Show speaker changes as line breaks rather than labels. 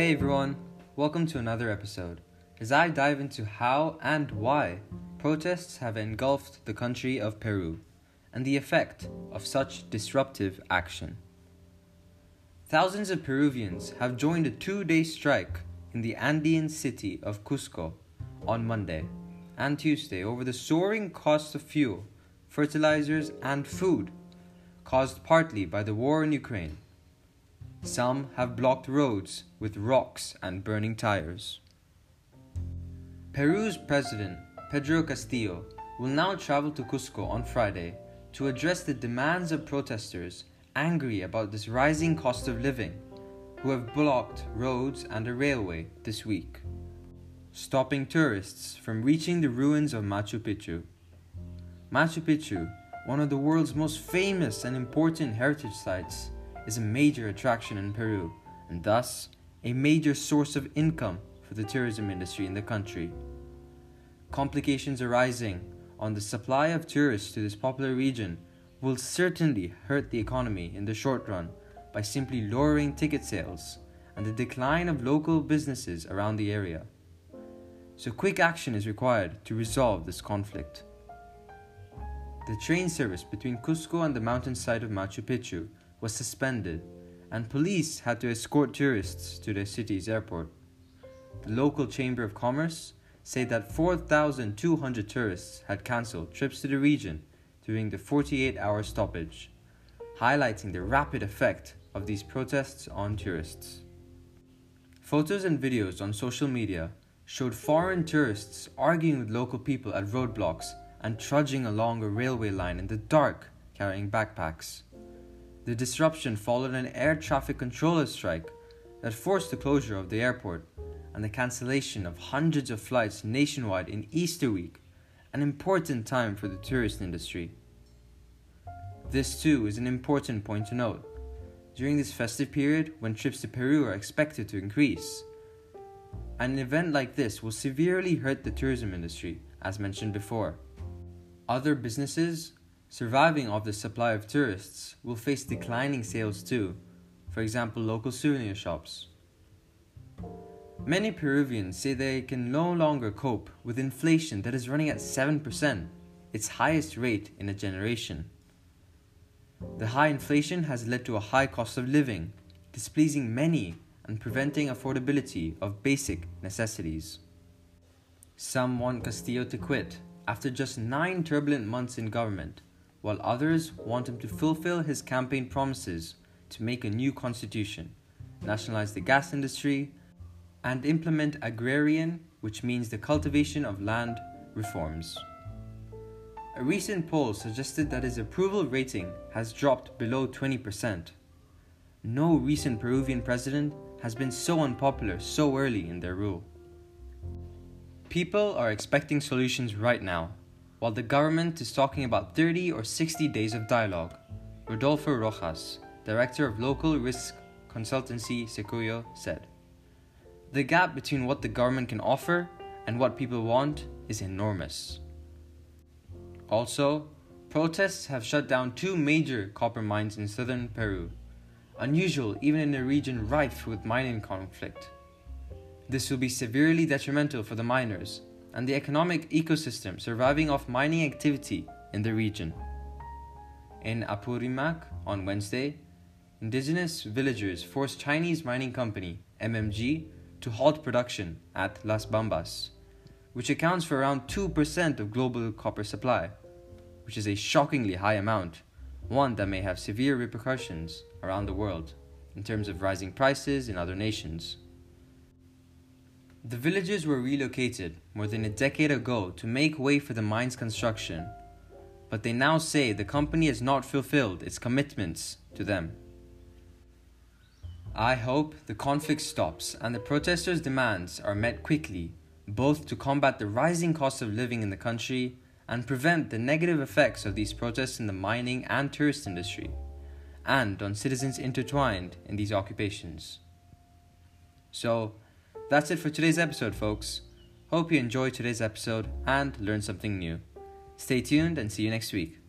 Hey everyone, welcome to another episode. As I dive into how and why protests have engulfed the country of Peru and the effect of such disruptive action. Thousands of Peruvians have joined a two day strike in the Andean city of Cusco on Monday and Tuesday over the soaring cost of fuel, fertilizers, and food caused partly by the war in Ukraine. Some have blocked roads with rocks and burning tires. Peru's president, Pedro Castillo, will now travel to Cusco on Friday to address the demands of protesters angry about this rising cost of living, who have blocked roads and a railway this week, stopping tourists from reaching the ruins of Machu Picchu. Machu Picchu, one of the world's most famous and important heritage sites, is a major attraction in Peru and thus a major source of income for the tourism industry in the country. Complications arising on the supply of tourists to this popular region will certainly hurt the economy in the short run by simply lowering ticket sales and the decline of local businesses around the area. So, quick action is required to resolve this conflict. The train service between Cusco and the mountainside of Machu Picchu was suspended, and police had to escort tourists to the city's airport. The local Chamber of Commerce said that 4,200 tourists had cancelled trips to the region during the 48 hour stoppage, highlighting the rapid effect of these protests on tourists. Photos and videos on social media showed foreign tourists arguing with local people at roadblocks and trudging along a railway line in the dark carrying backpacks. The disruption followed an air traffic controller strike that forced the closure of the airport and the cancellation of hundreds of flights nationwide in Easter week, an important time for the tourist industry. This too is an important point to note. During this festive period, when trips to Peru are expected to increase, an event like this will severely hurt the tourism industry, as mentioned before. Other businesses surviving off the supply of tourists will face declining sales too, for example, local souvenir shops. Many Peruvians say they can no longer cope with inflation that is running at 7%, its highest rate in a generation. The high inflation has led to a high cost of living, displeasing many and preventing affordability of basic necessities. Some want Castillo to quit after just nine turbulent months in government while others want him to fulfill his campaign promises to make a new constitution, nationalize the gas industry, and implement agrarian, which means the cultivation of land, reforms. A recent poll suggested that his approval rating has dropped below 20%. No recent Peruvian president has been so unpopular so early in their rule. People are expecting solutions right now, while the government is talking about 30 or 60 days of dialogue. Rodolfo Rojas, director of local risk consultancy Sequoia, said The gap between what the government can offer and what people want is enormous. Also, protests have shut down two major copper mines in southern Peru, unusual even in a region rife with mining conflict. This will be severely detrimental for the miners and the economic ecosystem surviving off mining activity in the region. In Apurimac on Wednesday, indigenous villagers forced Chinese mining company MMG to halt production at Las Bambas, which accounts for around 2% of global copper supply, which is a shockingly high amount, one that may have severe repercussions around the world in terms of rising prices in other nations. The villagers were relocated more than a decade ago to make way for the mine's construction, but they now say the company has not fulfilled its commitments to them. I hope the conflict stops and the protesters' demands are met quickly, both to combat the rising cost of living in the country and prevent the negative effects of these protests in the mining and tourist industry, and on citizens intertwined in these occupations. So, that's it for today's episode, folks. Hope you enjoyed today's episode and learned something new. Stay tuned and see you next week.